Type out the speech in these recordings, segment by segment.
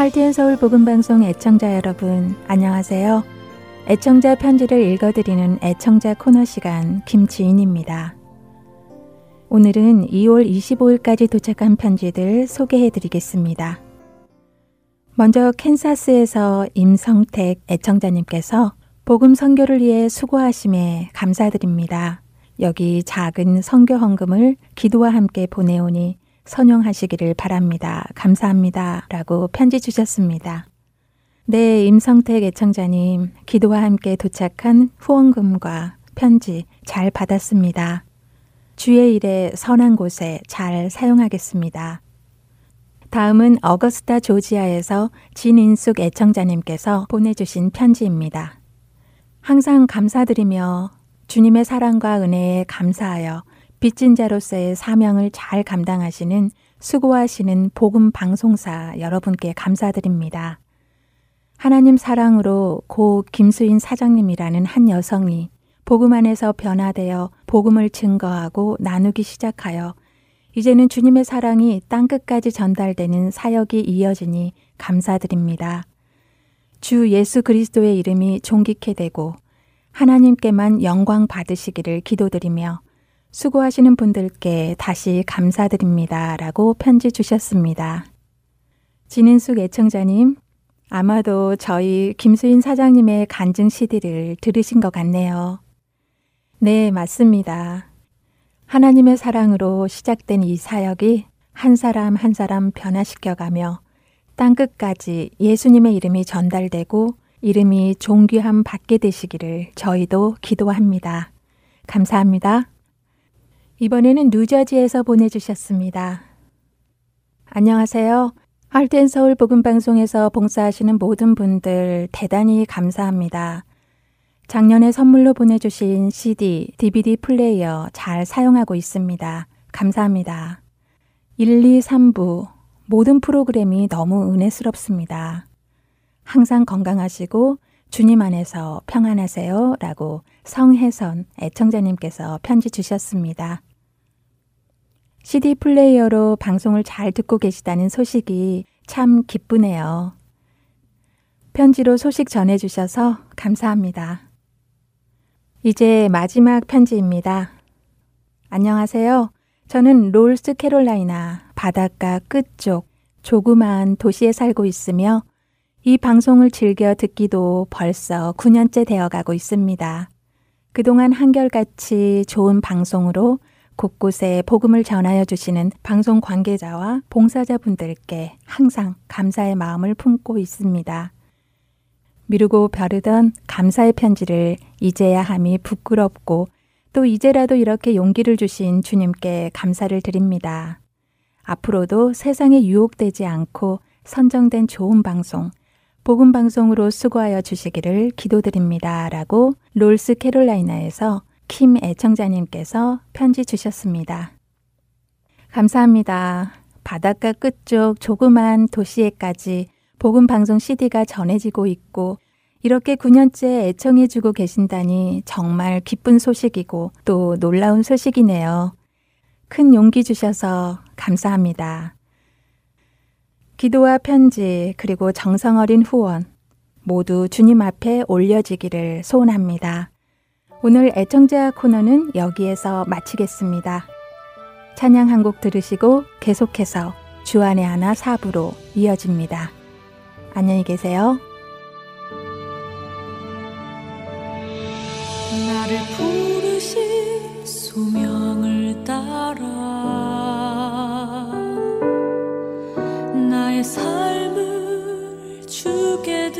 할티엔 서울 복음 방송 애청자 여러분, 안녕하세요. 애청자 편지를 읽어드리는 애청자 코너 시간 김지인입니다. 오늘은 2월 25일까지 도착한 편지들 소개해드리겠습니다. 먼저 캔사스에서 임성택 애청자님께서 복음 선교를 위해 수고하심에 감사드립니다. 여기 작은 선교 헌금을 기도와 함께 보내오니 선용하시기를 바랍니다. 감사합니다. 라고 편지 주셨습니다. 네, 임성택 애청자님, 기도와 함께 도착한 후원금과 편지 잘 받았습니다. 주의 일에 선한 곳에 잘 사용하겠습니다. 다음은 어거스타 조지아에서 진인숙 애청자님께서 보내주신 편지입니다. 항상 감사드리며 주님의 사랑과 은혜에 감사하여 빚진 자로서의 사명을 잘 감당하시는 수고하시는 복음 방송사 여러분께 감사드립니다. 하나님 사랑으로 고 김수인 사장님이라는 한 여성이 복음 안에서 변화되어 복음을 증거하고 나누기 시작하여 이제는 주님의 사랑이 땅 끝까지 전달되는 사역이 이어지니 감사드립니다. 주 예수 그리스도의 이름이 존귀케 되고 하나님께만 영광 받으시기를 기도드리며 수고하시는 분들께 다시 감사드립니다. 라고 편지 주셨습니다. 진인숙 애청자님, 아마도 저희 김수인 사장님의 간증 CD를 들으신 것 같네요. 네, 맞습니다. 하나님의 사랑으로 시작된 이 사역이 한 사람 한 사람 변화시켜가며 땅 끝까지 예수님의 이름이 전달되고 이름이 존귀함 받게 되시기를 저희도 기도합니다. 감사합니다. 이번에는 뉴저지에서 보내주셨습니다. 안녕하세요. 할텐 서울 복음 방송에서 봉사하시는 모든 분들 대단히 감사합니다. 작년에 선물로 보내주신 CD, DVD 플레이어 잘 사용하고 있습니다. 감사합니다. 1, 2, 3부 모든 프로그램이 너무 은혜스럽습니다. 항상 건강하시고 주님 안에서 평안하세요. 라고 성혜선 애청자님께서 편지 주셨습니다. CD 플레이어로 방송을 잘 듣고 계시다는 소식이 참 기쁘네요. 편지로 소식 전해주셔서 감사합니다. 이제 마지막 편지입니다. 안녕하세요. 저는 롤스 캐롤라이나 바닷가 끝쪽 조그마한 도시에 살고 있으며 이 방송을 즐겨 듣기도 벌써 9년째 되어 가고 있습니다. 그동안 한결같이 좋은 방송으로 곳곳에 복음을 전하여 주시는 방송 관계자와 봉사자분들께 항상 감사의 마음을 품고 있습니다. 미루고 벼르던 감사의 편지를 이제야 함이 부끄럽고 또 이제라도 이렇게 용기를 주신 주님께 감사를 드립니다. 앞으로도 세상에 유혹되지 않고 선정된 좋은 방송, 복음 방송으로 수고하여 주시기를 기도드립니다. 라고 롤스 캐롤라이나에서 킴 애청자님께서 편지 주셨습니다. 감사합니다. 바닷가 끝쪽 조그만 도시에까지 복음 방송 CD가 전해지고 있고 이렇게 9년째 애청해 주고 계신다니 정말 기쁜 소식이고 또 놀라운 소식이네요. 큰 용기 주셔서 감사합니다. 기도와 편지 그리고 정성 어린 후원 모두 주님 앞에 올려지기를 소원합니다. 오늘 애청자 코너는 여기에서 마치겠습니다. 찬양 한 곡 들으시고 계속해서 주안의 하나 사부로 이어집니다. 안녕히 계세요. 나를 부르신 소명을 따라 나의 삶을 주게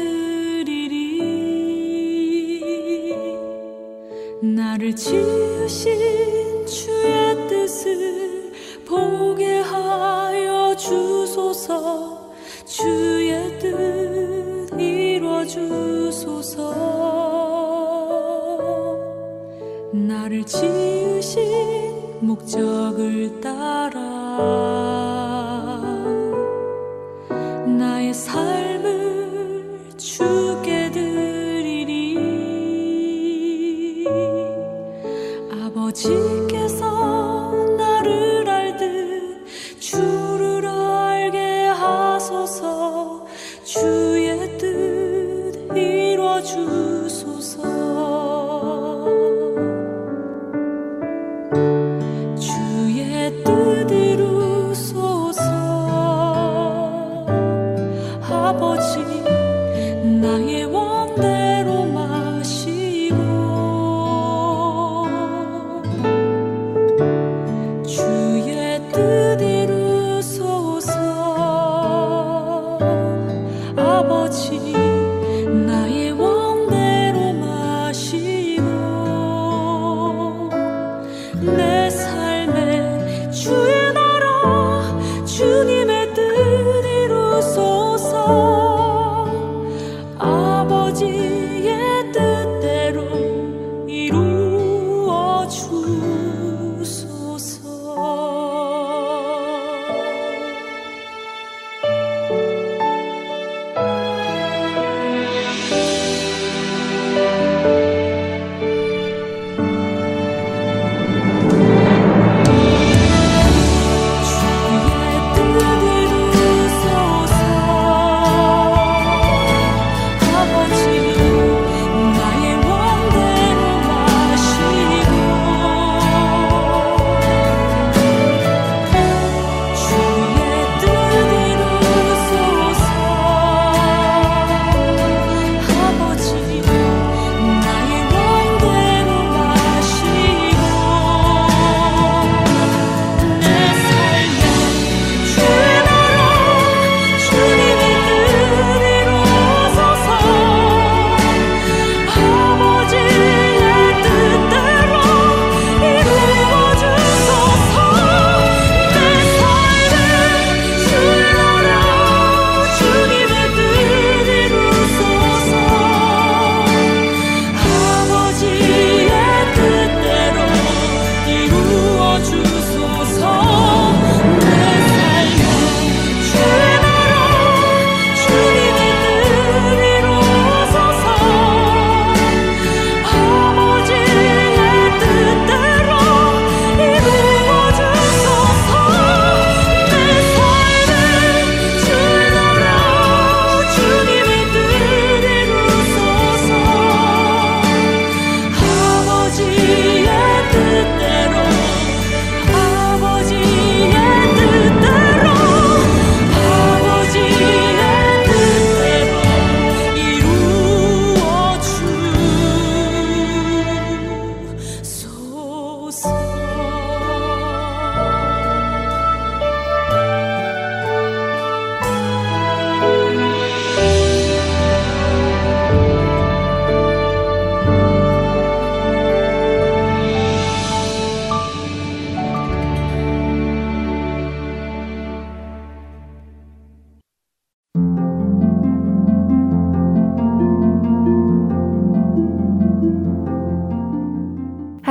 나를 지으신 주의 뜻을 보게 하여 주소서. 주의 뜻 이루어 주소서. 나를 지으신 목적을 따라 나의 삶을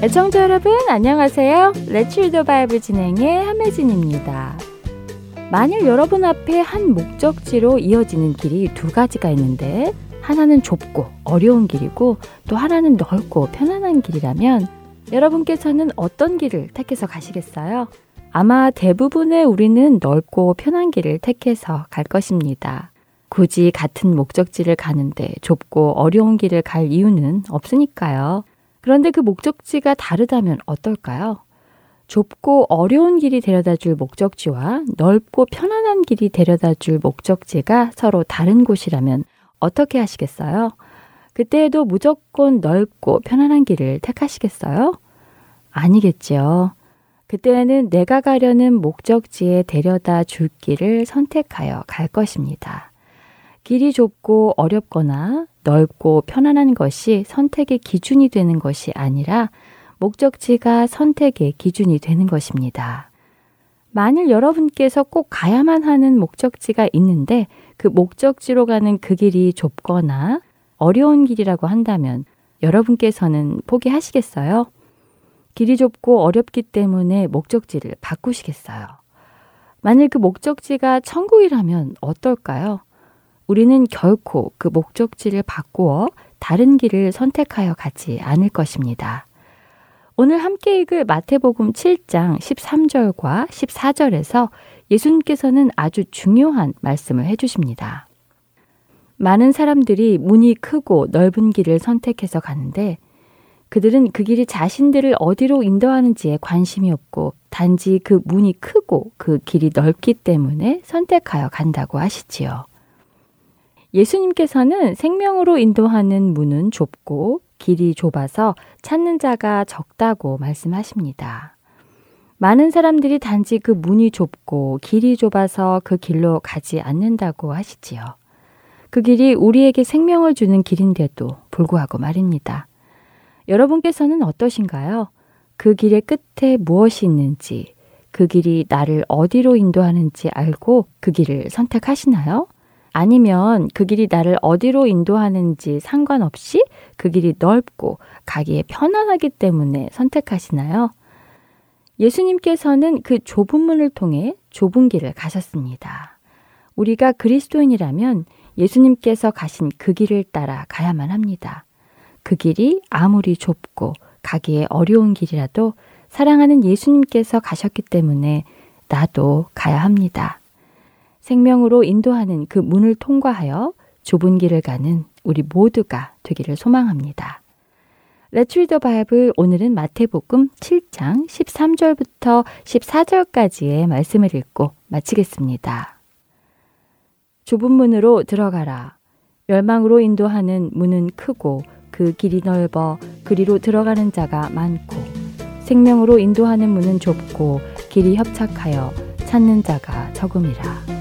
애청자 여러분 안녕하세요. Let's Read the Bible 진행의 함혜진입니다. 만일 여러분 앞에 한 목적지로 이어지는 길이 두 가지가 있는데 하나는 좁고 어려운 길이고 또 하나는 넓고 편안한 길이라면 여러분께서는 어떤 길을 택해서 가시겠어요? 아마 대부분의 우리는 넓고 편한 길을 택해서 갈 것입니다. 굳이 같은 목적지를 가는데 좁고 어려운 길을 갈 이유는 없으니까요. 그런데 그 목적지가 다르다면 어떨까요? 좁고 어려운 길이 데려다 줄 목적지와 넓고 편안한 길이 데려다 줄 목적지가 서로 다른 곳이라면 어떻게 하시겠어요? 그때에도 무조건 넓고 편안한 길을 택하시겠어요? 아니겠지요. 그때에는 내가 가려는 목적지에 데려다 줄 길을 선택하여 갈 것입니다. 길이 좁고 어렵거나 넓고 편안한 것이 선택의 기준이 되는 것이 아니라 목적지가 선택의 기준이 되는 것입니다. 만일 여러분께서 꼭 가야만 하는 목적지가 있는데 그 목적지로 가는 그 길이 좁거나 어려운 길이라고 한다면 여러분께서는 포기하시겠어요? 길이 좁고 어렵기 때문에 목적지를 바꾸시겠어요? 만일 그 목적지가 천국이라면 어떨까요? 우리는 결코 그 목적지를 바꾸어 다른 길을 선택하여 가지 않을 것입니다. 오늘 함께 읽을 마태복음 7장 13절과 14절에서 예수님께서는 아주 중요한 말씀을 해주십니다. 많은 사람들이 문이 크고 넓은 길을 선택해서 가는데 그들은 그 길이 자신들을 어디로 인도하는지에 관심이 없고 단지 그 문이 크고 그 길이 넓기 때문에 선택하여 간다고 하시지요. 예수님께서는 생명으로 인도하는 문은 좁고 길이 좁아서 찾는 자가 적다고 말씀하십니다. 많은 사람들이 단지 그 문이 좁고 길이 좁아서 그 길로 가지 않는다고 하시지요. 그 길이 우리에게 생명을 주는 길인데도 불구하고 말입니다. 여러분께서는 어떠신가요? 그 길의 끝에 무엇이 있는지, 그 길이 나를 어디로 인도하는지 알고 그 길을 선택하시나요? 아니면 그 길이 나를 어디로 인도하는지 상관없이 그 길이 넓고 가기에 편안하기 때문에 선택하시나요? 예수님께서는 그 좁은 문을 통해 좁은 길을 가셨습니다. 우리가 그리스도인이라면 예수님께서 가신 그 길을 따라 가야만 합니다. 그 길이 아무리 좁고 가기에 어려운 길이라도 사랑하는 예수님께서 가셨기 때문에 나도 가야 합니다. 생명으로 인도하는 그 문을 통과하여 좁은 길을 가는 우리 모두가 되기를 소망합니다. 레츠 리더 바이블 오늘은 마태복음 7장 13절부터 14절까지의 말씀을 읽고 마치겠습니다. 좁은 문으로 들어가라. 멸망으로 인도하는 문은 크고 그 길이 넓어 그리로 들어가는 자가 많고 생명으로 인도하는 문은 좁고 길이 협착하여 찾는 자가 적음이라.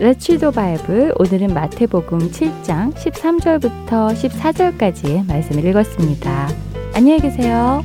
레츠도 바이블 오늘은 마태복음 7장 13절부터 14절까지의 말씀을 읽었습니다. 안녕히 계세요.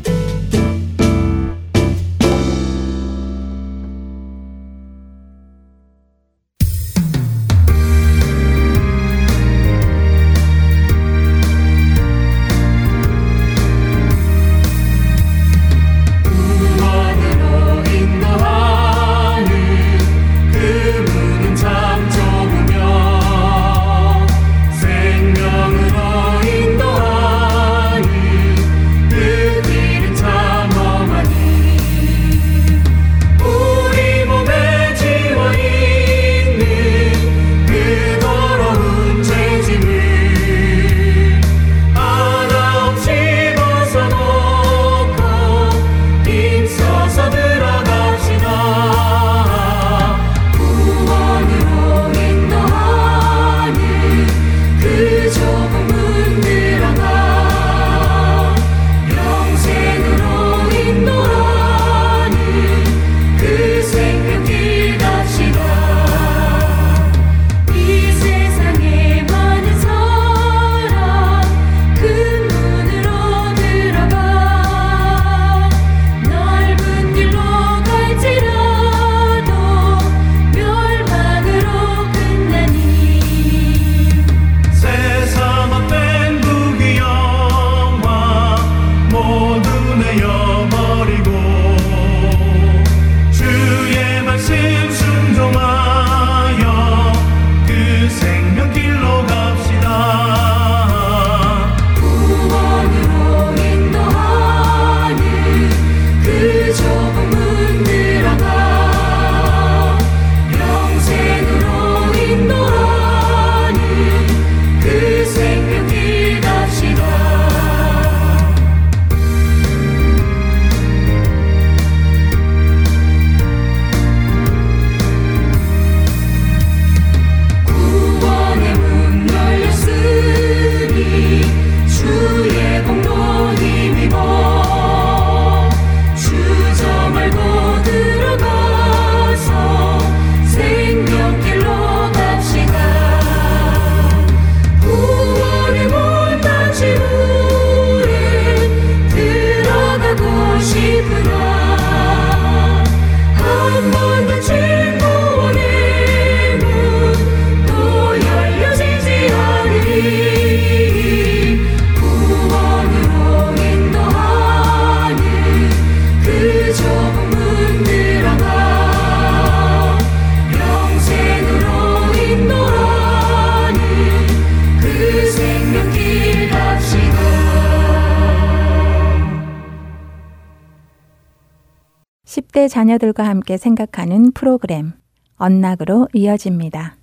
자녀들과 함께 생각하는 프로그램 언락으로 이어집니다.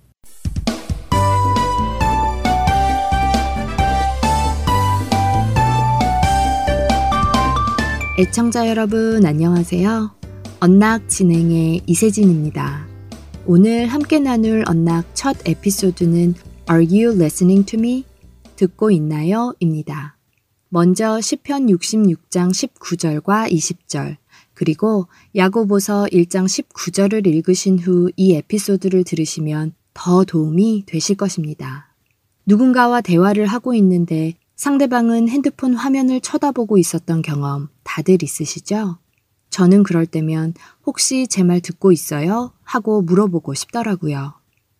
애청자 여러분 안녕하세요. 언락 진행의 이세진입니다. 오늘 함께 나눌 언락 첫 에피소드는 Are you listening to me? 듣고 있나요? 입니다. 먼저 시편 66장 19절과 20절 그리고 야고보서 1장 19절을 읽으신 후 이 에피소드를 들으시면 더 도움이 되실 것입니다. 누군가와 대화를 하고 있는데 상대방은 핸드폰 화면을 쳐다보고 있었던 경험 다들 있으시죠? 저는 그럴 때면 혹시 제 말 듣고 있어요? 하고 물어보고 싶더라고요.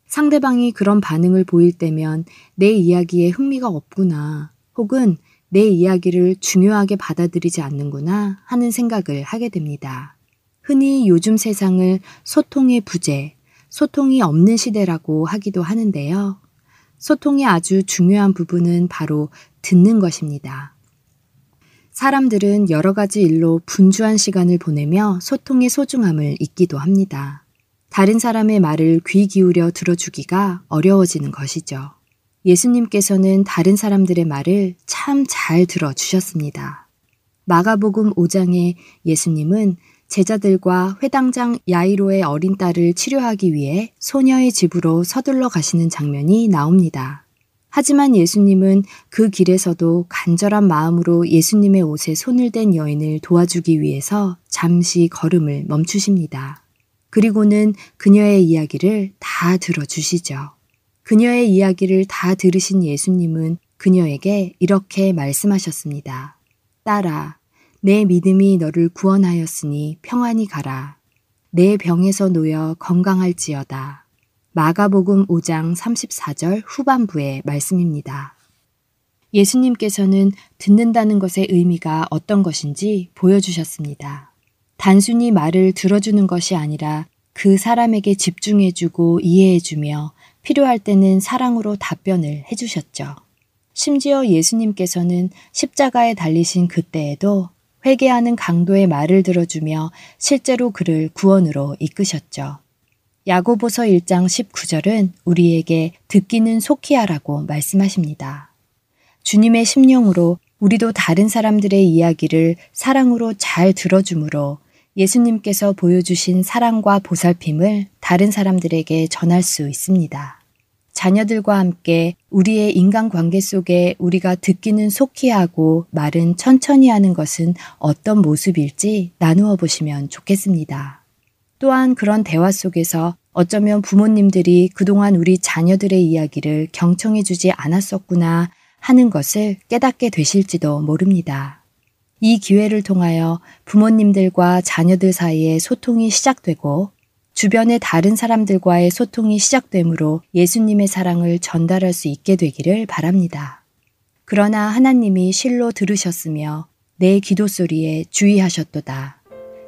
상대방이 그런 반응을 보일 때면 내 이야기에 흥미가 없구나 혹은 내 이야기를 중요하게 받아들이지 않는구나 하는 생각을 하게 됩니다. 흔히 요즘 세상을 소통의 부재, 소통이 없는 시대라고 하기도 하는데요. 소통의 아주 중요한 부분은 바로 듣는 것입니다. 사람들은 여러 가지 일로 분주한 시간을 보내며 소통의 소중함을 잊기도 합니다. 다른 사람의 말을 귀 기울여 들어주기가 어려워지는 것이죠. 예수님께서는 다른 사람들의 말을 참 잘 들어주셨습니다. 마가복음 5장에 예수님은 제자들과 회당장 야이로의 어린 딸을 치료하기 위해 소녀의 집으로 서둘러 가시는 장면이 나옵니다. 하지만 예수님은 그 길에서도 간절한 마음으로 예수님의 옷에 손을 댄 여인을 도와주기 위해서 잠시 걸음을 멈추십니다. 그리고는 그녀의 이야기를 다 들어주시죠. 그녀의 이야기를 다 들으신 예수님은 그녀에게 이렇게 말씀하셨습니다. 딸아, 내 믿음이 너를 구원하였으니 평안히 가라. 내 병에서 놓여 건강할지어다. 마가복음 5장 34절 후반부의 말씀입니다. 예수님께서는 듣는다는 것의 의미가 어떤 것인지 보여주셨습니다. 단순히 말을 들어주는 것이 아니라 그 사람에게 집중해주고 이해해주며 필요할 때는 사랑으로 답변을 해주셨죠. 심지어 예수님께서는 십자가에 달리신 그때에도 회개하는 강도의 말을 들어주며 실제로 그를 구원으로 이끄셨죠. 야고보서 1장 19절은 우리에게 듣기는 속히 하라고 말씀하십니다. 주님의 심령으로 우리도 다른 사람들의 이야기를 사랑으로 잘 들어주므로 예수님께서 보여주신 사랑과 보살핌을 다른 사람들에게 전할 수 있습니다. 자녀들과 함께 우리의 인간관계 속에 우리가 듣기는 속히 하고 말은 천천히 하는 것은 어떤 모습일지 나누어 보시면 좋겠습니다. 또한 그런 대화 속에서 어쩌면 부모님들이 그동안 우리 자녀들의 이야기를 경청해 주지 않았었구나 하는 것을 깨닫게 되실지도 모릅니다. 이 기회를 통하여 부모님들과 자녀들 사이에 소통이 시작되고 주변의 다른 사람들과의 소통이 시작되므로 예수님의 사랑을 전달할 수 있게 되기를 바랍니다. 그러나 하나님이 실로 들으셨으며 내 기도 소리에 주의하셨도다.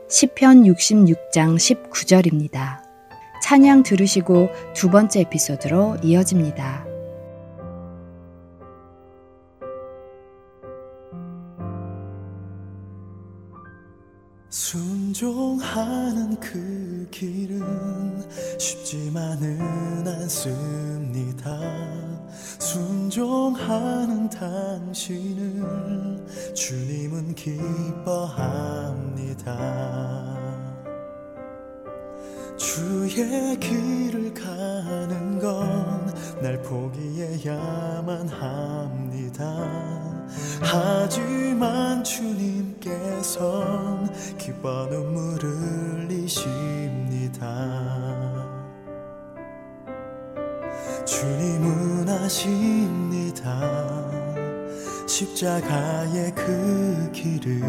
시편 66장 19절입니다. 찬양 들으시고 두 번째 에피소드로 이어집니다. 순종하는 그 길은 쉽지만은 않습니다. 순종하는 당신을 주님은 기뻐합니다. 주의 길을 가는 건 날 포기해야만 합니다. 하지만 주님께선 기뻐 눈물을 흘리십니다. 주님은 아십니다. 십자가의 그 길을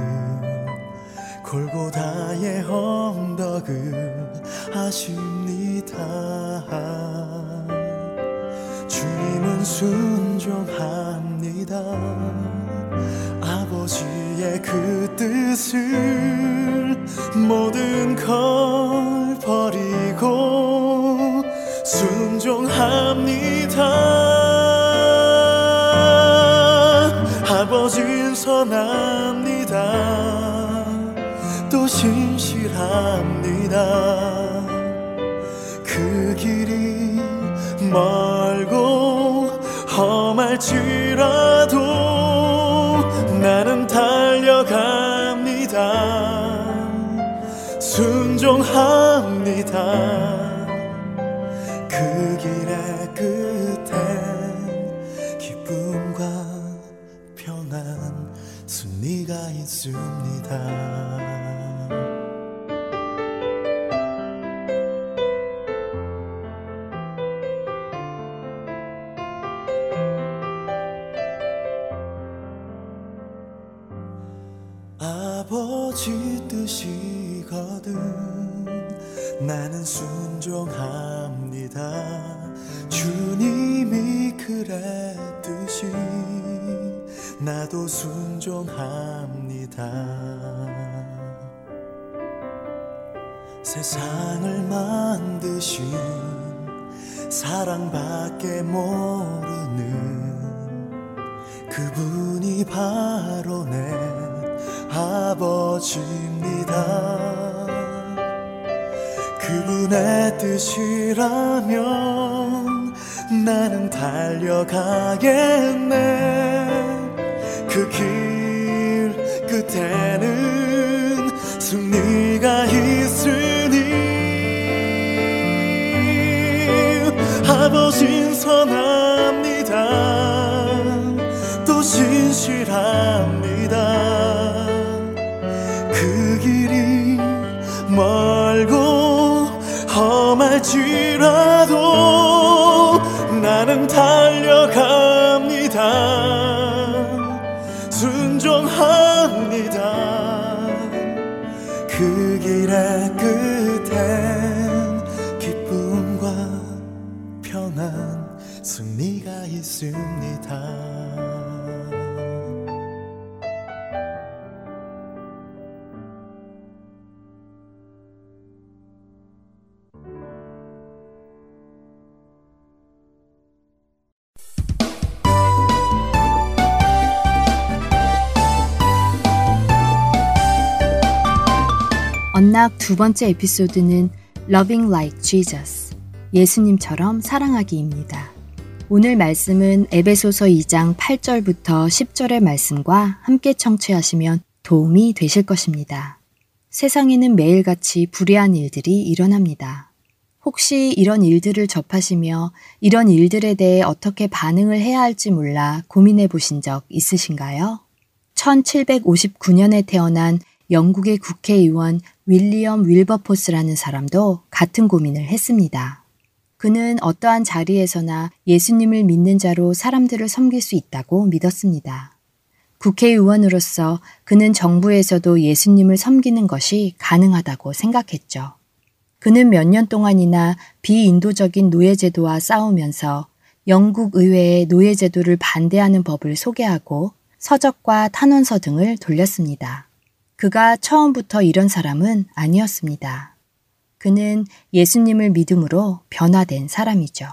골고다의 언덕을 아십니다. 주님은 순종합니다. 아버지의 그 뜻을 모든 걸 버리고 순종합니다. 아버지는 선합니다. 또 신실합니다. 합니다 그 길이 멀고 험할지라도 나는 달려갑니다 순종합니다. 그 길의 끝엔 기쁨과 평안 순리가 있습니다 달려갑니다. 순종합니다. 그 길의 끝엔 기쁨과 평안 승리가 있습니다. 언락 두 번째 에피소드는 Loving Like Jesus, 예수님처럼 사랑하기입니다. 오늘 말씀은 에베소서 2장 8절부터 10절의 말씀과 함께 청취하시면 도움이 되실 것입니다. 세상에는 매일같이 불의한 일들이 일어납니다. 혹시 이런 일들을 접하시며 이런 일들에 대해 어떻게 반응을 해야 할지 몰라 고민해 보신 적 있으신가요? 1759년에 태어난 영국의 국회의원 윌리엄 윌버포스라는 사람도 같은 고민을 했습니다. 그는 어떠한 자리에서나 예수님을 믿는 자로 사람들을 섬길 수 있다고 믿었습니다. 국회의원으로서 그는 정부에서도 예수님을 섬기는 것이 가능하다고 생각했죠. 그는 몇 년 동안이나 비인도적인 노예제도와 싸우면서 영국 의회에 노예제도를 반대하는 법을 소개하고 서적과 탄원서 등을 돌렸습니다. 그가 처음부터 이런 사람은 아니었습니다. 그는 예수님을 믿음으로 변화된 사람이죠.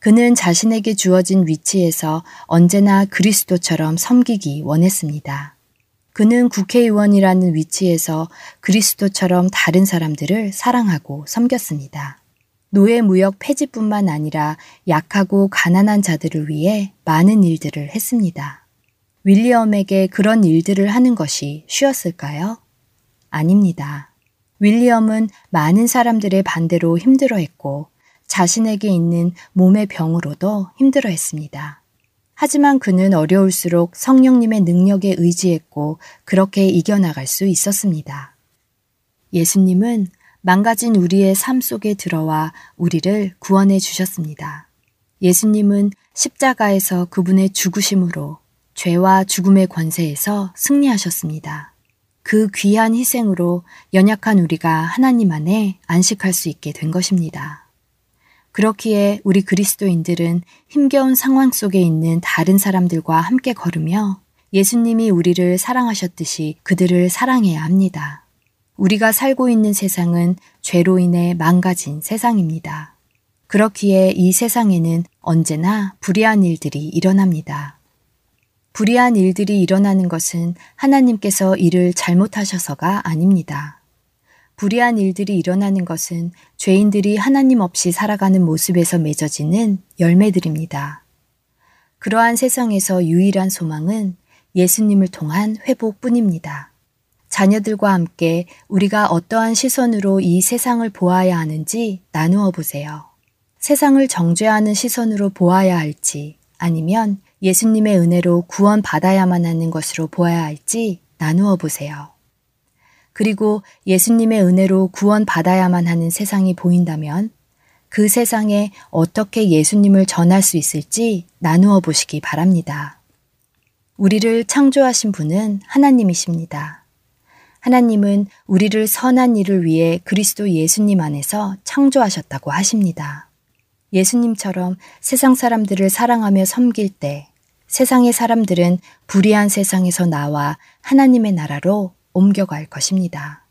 그는 자신에게 주어진 위치에서 언제나 그리스도처럼 섬기기 원했습니다. 그는 국회의원이라는 위치에서 그리스도처럼 다른 사람들을 사랑하고 섬겼습니다. 노예 무역 폐지뿐만 아니라 약하고 가난한 자들을 위해 많은 일들을 했습니다. 윌리엄에게 그런 일들을 하는 것이 쉬웠을까요? 아닙니다. 윌리엄은 많은 사람들의 반대로 힘들어했고 자신에게 있는 몸의 병으로도 힘들어했습니다. 하지만 그는 어려울수록 성령님의 능력에 의지했고 그렇게 이겨나갈 수 있었습니다. 예수님은 망가진 우리의 삶 속에 들어와 우리를 구원해 주셨습니다. 예수님은 십자가에서 그분의 죽으심으로 죄와 죽음의 권세에서 승리하셨습니다. 그 귀한 희생으로 연약한 우리가 하나님 안에 안식할 수 있게 된 것입니다. 그렇기에 우리 그리스도인들은 힘겨운 상황 속에 있는 다른 사람들과 함께 걸으며 예수님이 우리를 사랑하셨듯이 그들을 사랑해야 합니다. 우리가 살고 있는 세상은 죄로 인해 망가진 세상입니다. 그렇기에 이 세상에는 언제나 불의한 일들이 일어납니다. 불의한 일들이 일어나는 것은 하나님께서 일을 잘못하셔서가 아닙니다. 불의한 일들이 일어나는 것은 죄인들이 하나님 없이 살아가는 모습에서 맺어지는 열매들입니다. 그러한 세상에서 유일한 소망은 예수님을 통한 회복뿐입니다. 자녀들과 함께 우리가 어떠한 시선으로 이 세상을 보아야 하는지 나누어 보세요. 세상을 정죄하는 시선으로 보아야 할지 아니면 예수님의 은혜로 구원받아야만 하는 것으로 보아야 할지 나누어 보세요. 그리고 예수님의 은혜로 구원받아야만 하는 세상이 보인다면 그 세상에 어떻게 예수님을 전할 수 있을지 나누어 보시기 바랍니다. 우리를 창조하신 분은 하나님이십니다. 하나님은 우리를 선한 일을 위해 그리스도 예수님 안에서 창조하셨다고 하십니다. 예수님처럼 세상 사람들을 사랑하며 섬길 때 세상의 사람들은 불의한 세상에서 나와 하나님의 나라로 옮겨갈 것입니다.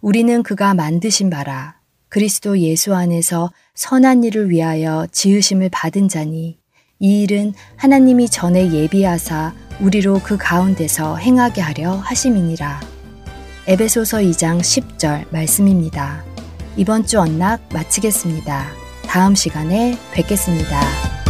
우리는 그가 만드신 바라 그리스도 예수 안에서 선한 일을 위하여 지으심을 받은 자니 이 일은 하나님이 전에 예비하사 우리로 그 가운데서 행하게 하려 하심이니라. 에베소서 2장 10절 말씀입니다. 이번 주 언락 마치겠습니다. 다음 시간에 뵙겠습니다.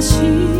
내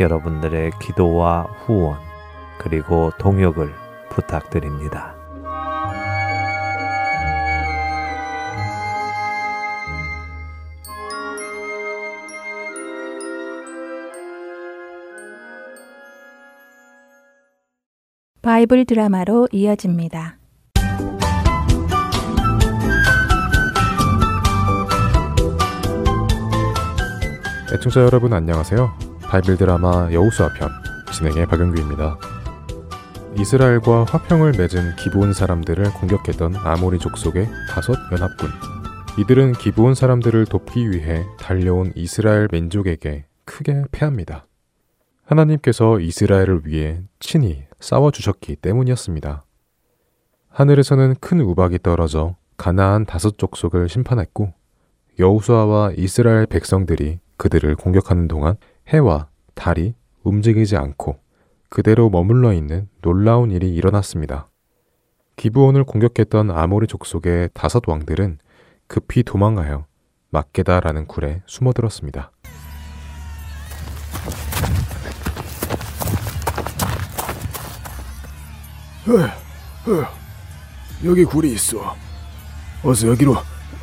여러분들의 기도와 후원 그리고 동역을 부탁드립니다. 바이블 드라마로 이어집니다. 애청자 여러분 안녕하세요. 바이블 드라마 여우수아 편 진행의 박영규입니다. 이스라엘과 화평을 맺은 기브온 사람들을 공격했던 아모리 족 속의 다섯 연합군. 이들은 기브온 사람들을 돕기 위해 달려온 이스라엘 민족에게 크게 패합니다. 하나님께서 이스라엘을 위해 친히 싸워주셨기 때문이었습니다. 하늘에서는 큰 우박이 떨어져 가나안 다섯 족속을 심판했고 여우수아와 이스라엘 백성들이 그들을 공격하는 동안 해와 달이 움직이지 않고 그대로 머물러 있는 놀라운 일이 일어났습니다. 기브온을 공격했던 아모리 족속의 다섯 왕들은 급히 도망하여 막게다라는 굴에 숨어들었습니다. 여기 굴이 있어. 어서 여기로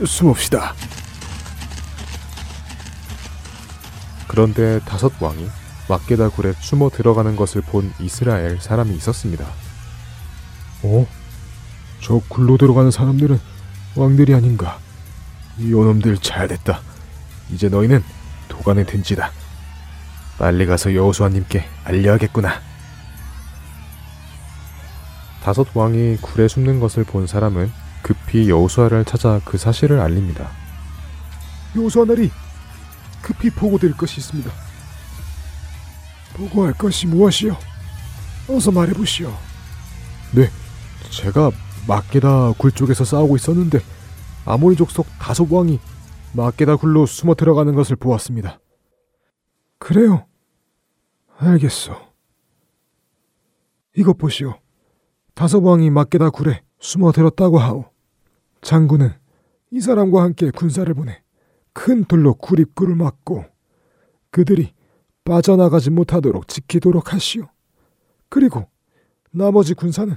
숨읍시다. 그런데 다섯 왕이 막게다 굴에 숨어 들어가는 것을 본 이스라엘 사람이 있었습니다. 어? 저 굴로 들어가는 사람들은 왕들이 아닌가? 이 요놈들 잘됐다. 이제 너희는 도관에 든지다. 빨리 가서 여호수아님께 알려야겠구나. 다섯 왕이 굴에 숨는 것을 본 사람은 급히 여호수아를 찾아 그 사실을 알립니다. 여호수아 나리 급히 보고될 것이 있습니다. 보고할 것이 무엇이요? 어서 말해보시오. 네, 제가 마게다 굴 쪽에서 싸우고 있었는데 아모리 족속 다섯 왕이 마게다 굴로 숨어 들어가는 것을 보았습니다. 그래요? 알겠소. 이것 보시오. 다섯 왕이 마게다 굴에 숨어 들었다고 하오. 장군은 이 사람과 함께 군사를 보내 큰 돌로 굴입구를 막고 그들이 빠져나가지 못하도록 지키도록 하시오. 그리고 나머지 군사는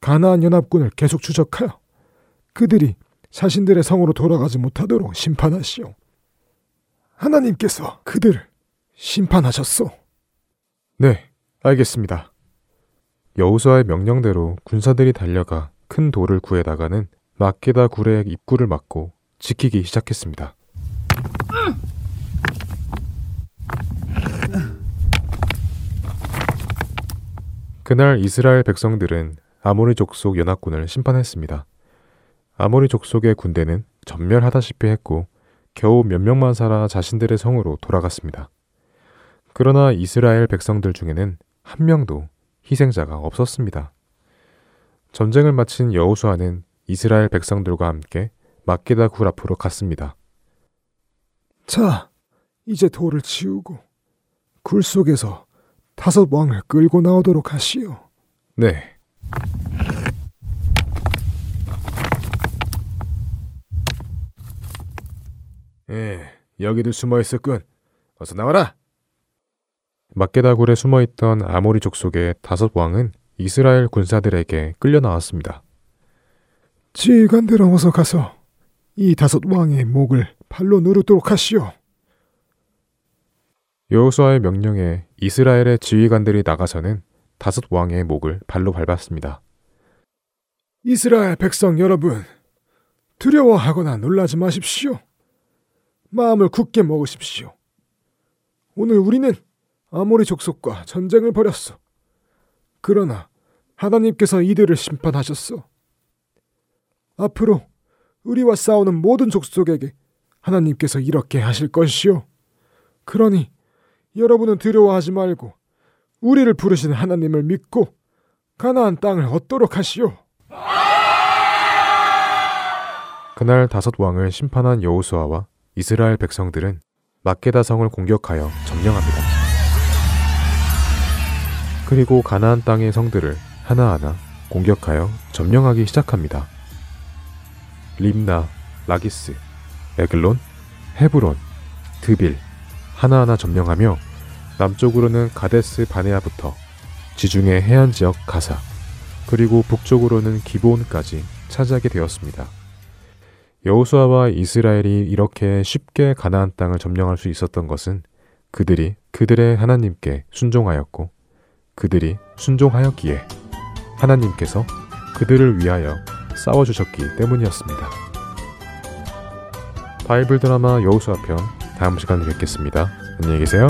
가나안 연합군을 계속 추적하여 그들이 자신들의 성으로 돌아가지 못하도록 심판하시오. 하나님께서 그들을 심판하셨소. 네, 알겠습니다. 여우수아의 명령대로 군사들이 달려가 큰 돌을 구해다가는 마케다 굴의 입구를 막고 지키기 시작했습니다. 그날 이스라엘 백성들은 아모리 족속 연합군을 심판했습니다. 아모리 족속의 군대는 전멸하다시피 했고 겨우 몇 명만 살아 자신들의 성으로 돌아갔습니다. 그러나 이스라엘 백성들 중에는 한 명도 희생자가 없었습니다. 전쟁을 마친 여호수아는 이스라엘 백성들과 함께 마게다 굴 앞으로 갔습니다. 자, 이제 돌을 치우고 굴 속에서 다섯 왕을 끌고 나오도록 하시오. 네. 예, 여기도 숨어 있었군. 어서 나와라. 막게다굴에 숨어 있던 아모리 족 속의 다섯 왕은 이스라엘 군사들에게 끌려 나왔습니다. 지휘관들 어서 가서 이 다섯 왕의 목을 발로 누르도록 하시오. 여호수아의 명령에 이스라엘의 지휘관들이 나가서는 다섯 왕의 목을 발로 밟았습니다. 이스라엘 백성 여러분, 두려워하거나 놀라지 마십시오. 마음을 굳게 먹으십시오. 오늘 우리는 아모리 족속과 전쟁을 벌였어. 그러나 하나님께서 이들을 심판하셨어. 앞으로 우리와 싸우는 모든 족속에게 하나님께서 이렇게 하실 것이요. 그러니 여러분은 두려워하지 말고 우리를 부르신 하나님을 믿고 가나안 땅을 얻도록 하시오. 그날 다섯 왕을 심판한 여호수아와 이스라엘 백성들은 막게다 성을 공격하여 점령합니다. 그리고 가나안 땅의 성들을 하나하나 공격하여 점령하기 시작합니다. 림나, 라기스, 에글론, 헤브론, 드빌 하나하나 점령하며 남쪽으로는 가데스 바네아부터 지중해 해안 지역 가사 그리고 북쪽으로는 기본까지 차지하게 되었습니다. 여호수아와 이스라엘이 이렇게 쉽게 가나안 땅을 점령할 수 있었던 것은 그들이 그들의 하나님께 순종하였고 그들이 순종하였기에 하나님께서 그들을 위하여 싸워 주셨기 때문이었습니다. 바이블 드라마 여호수아 편 다음 시간에 뵙겠습니다. 안녕히 계세요.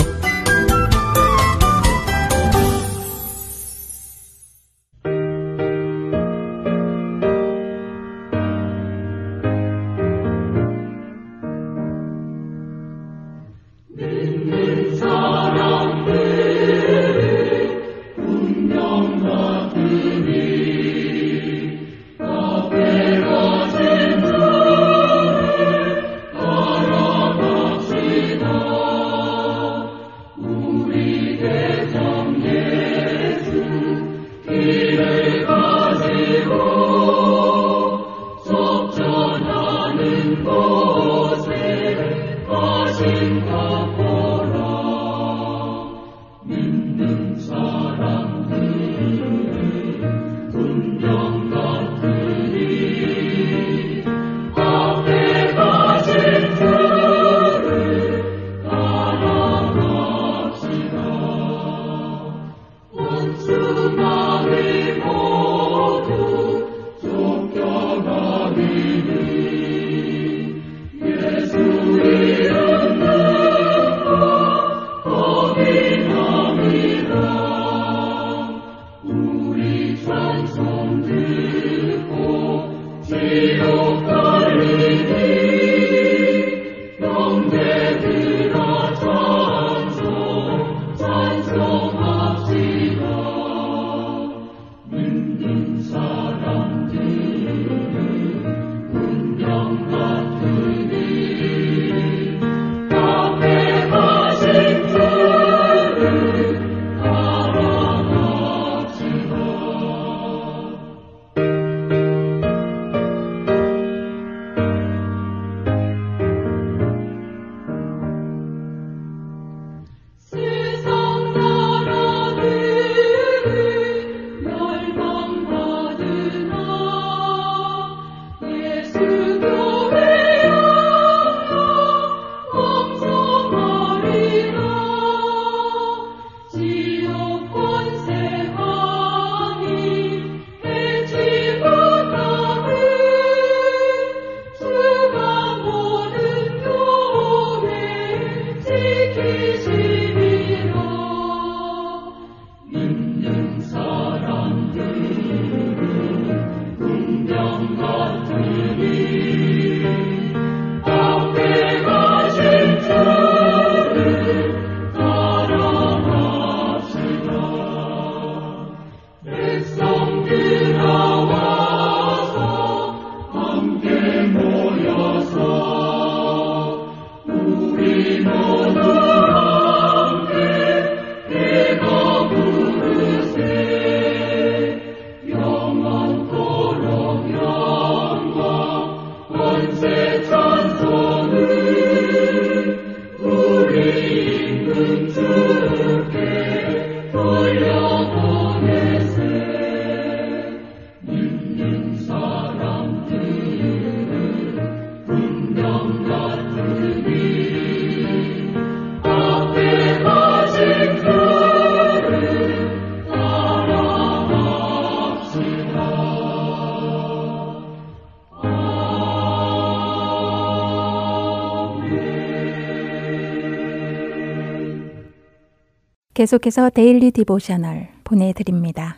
계속해서 Daily Devotional 보내드립니다.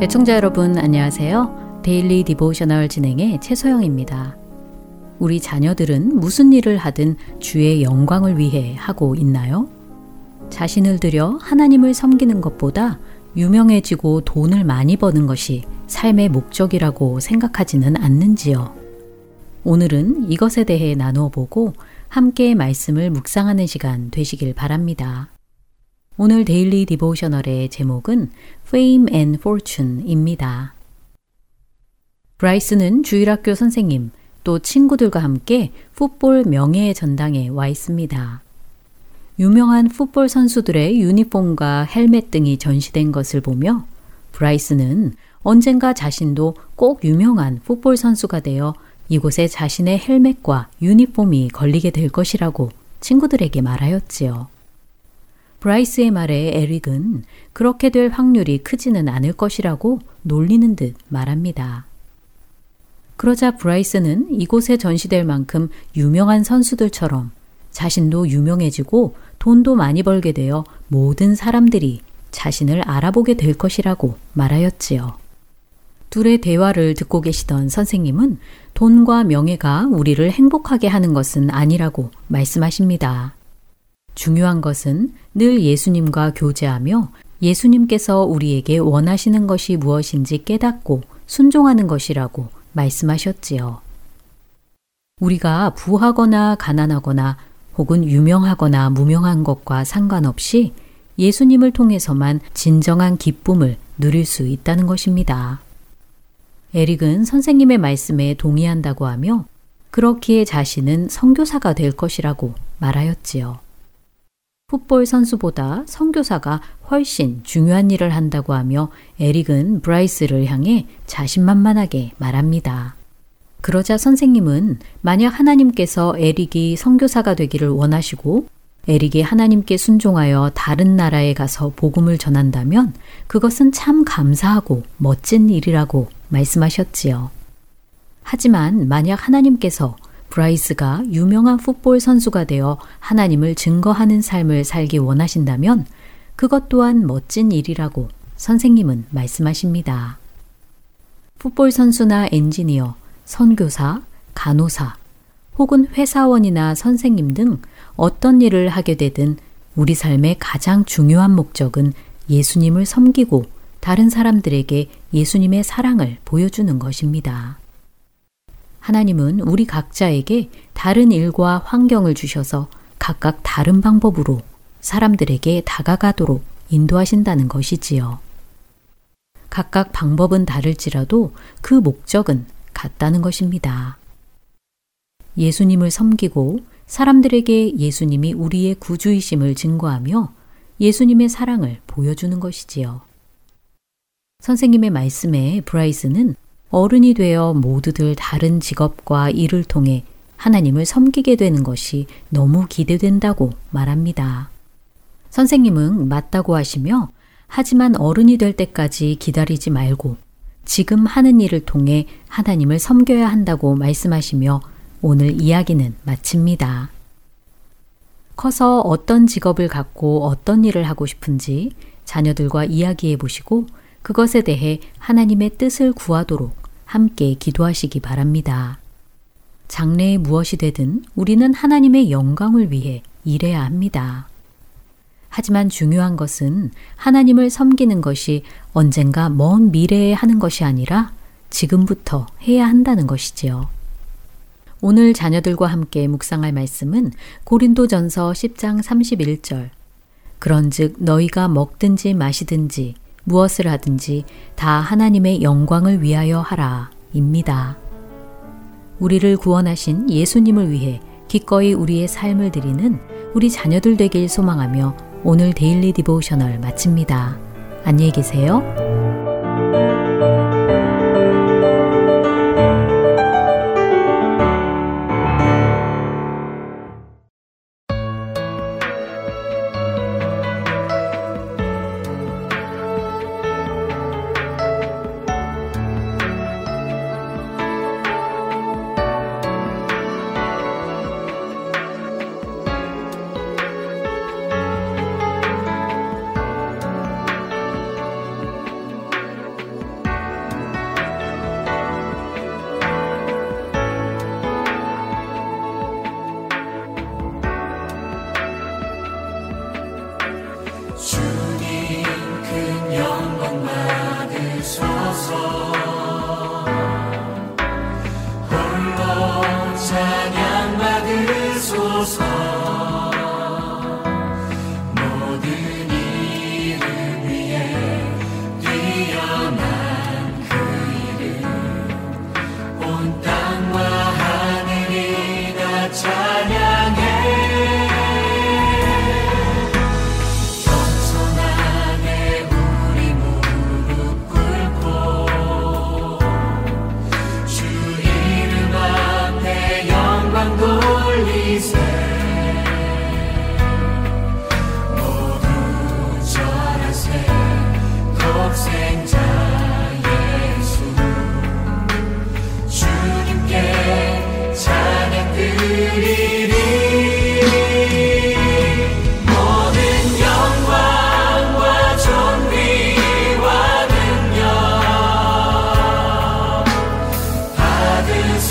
애청자 여러분 안녕하세요. Daily Devotional 진행의 최소영입니다. 우리 자녀들은 무슨 일을 하든 주의 영광을 위해 하고 있나요? 자신을 드려 하나님을 섬기는 것보다 유명해지고 돈을 많이 버는 것이 삶의 목적이라고 생각하지는 않는지요. 오늘은 이것에 대해 나누어 보고 함께 말씀을 묵상하는 시간 되시길 바랍니다. 오늘 Daily Devotional의 제목은 Fame and Fortune입니다. 브라이스는 주일학교 선생님, 또 친구들과 함께 풋볼 명예의 전당에 와 있습니다. 유명한 풋볼 선수들의 유니폼과 헬멧 등이 전시된 것을 보며 브라이스는 언젠가 자신도 꼭 유명한 풋볼 선수가 되어 이곳에 자신의 헬멧과 유니폼이 걸리게 될 것이라고 친구들에게 말하였지요. 브라이스의 말에 에릭은 그렇게 될 확률이 크지는 않을 것이라고 놀리는 듯 말합니다. 그러자 브라이스는 이곳에 전시될 만큼 유명한 선수들처럼 자신도 유명해지고 돈도 많이 벌게 되어 모든 사람들이 자신을 알아보게 될 것이라고 말하였지요. 둘의 대화를 듣고 계시던 선생님은 돈과 명예가 우리를 행복하게 하는 것은 아니라고 말씀하십니다. 중요한 것은 늘 예수님과 교제하며 예수님께서 우리에게 원하시는 것이 무엇인지 깨닫고 순종하는 것이라고 말씀하셨지요. 우리가 부하거나 가난하거나 혹은 유명하거나 무명한 것과 상관없이 예수님을 통해서만 진정한 기쁨을 누릴 수 있다는 것입니다. 에릭은 선생님의 말씀에 동의한다고 하며 그렇기에 자신은 선교사가 될 것이라고 말하였지요. 풋볼 선수보다 선교사가 훨씬 중요한 일을 한다고 하며 에릭은 브라이스를 향해 자신만만하게 말합니다. 그러자 선생님은 만약 하나님께서 에릭이 선교사가 되기를 원하시고 에릭이 하나님께 순종하여 다른 나라에 가서 복음을 전한다면 그것은 참 감사하고 멋진 일이라고 말씀하셨지요. 하지만 만약 하나님께서 브라이스가 유명한 풋볼 선수가 되어 하나님을 증거하는 삶을 살기 원하신다면 그것 또한 멋진 일이라고 선생님은 말씀하십니다. 풋볼 선수나 엔지니어, 선교사, 간호사, 혹은 회사원이나 선생님 등 어떤 일을 하게 되든 우리 삶의 가장 중요한 목적은 예수님을 섬기고 다른 사람들에게 예수님의 사랑을 보여주는 것입니다. 하나님은 우리 각자에게 다른 일과 환경을 주셔서 각각 다른 방법으로 사람들에게 다가가도록 인도하신다는 것이지요. 각각 방법은 다를지라도 그 목적은 같다는 것입니다. 예수님을 섬기고 사람들에게 예수님이 우리의 구주이심을 증거하며 예수님의 사랑을 보여주는 것이지요. 선생님의 말씀에 브라이스는 어른이 되어 모두들 다른 직업과 일을 통해 하나님을 섬기게 되는 것이 너무 기대된다고 말합니다. 선생님은 맞다고 하시며 하지만 어른이 될 때까지 기다리지 말고 지금 하는 일을 통해 하나님을 섬겨야 한다고 말씀하시며 오늘 이야기는 마칩니다. 커서 어떤 직업을 갖고 어떤 일을 하고 싶은지 자녀들과 이야기해 보시고 그것에 대해 하나님의 뜻을 구하도록 함께 기도하시기 바랍니다. 장래에 무엇이 되든 우리는 하나님의 영광을 위해 일해야 합니다. 하지만 중요한 것은 하나님을 섬기는 것이 언젠가 먼 미래에 하는 것이 아니라 지금부터 해야 한다는 것이지요. 오늘 자녀들과 함께 묵상할 말씀은 고린도전서 10장 31절. 그런즉 너희가 먹든지 마시든지 무엇을 하든지 다 하나님의 영광을 위하여 하라. 입니다. 우리를 구원하신 예수님을 위해 기꺼이 우리의 삶을 드리는 우리 자녀들 되길 소망하며 오늘 Daily Devotional 마칩니다. 안녕히 계세요.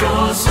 주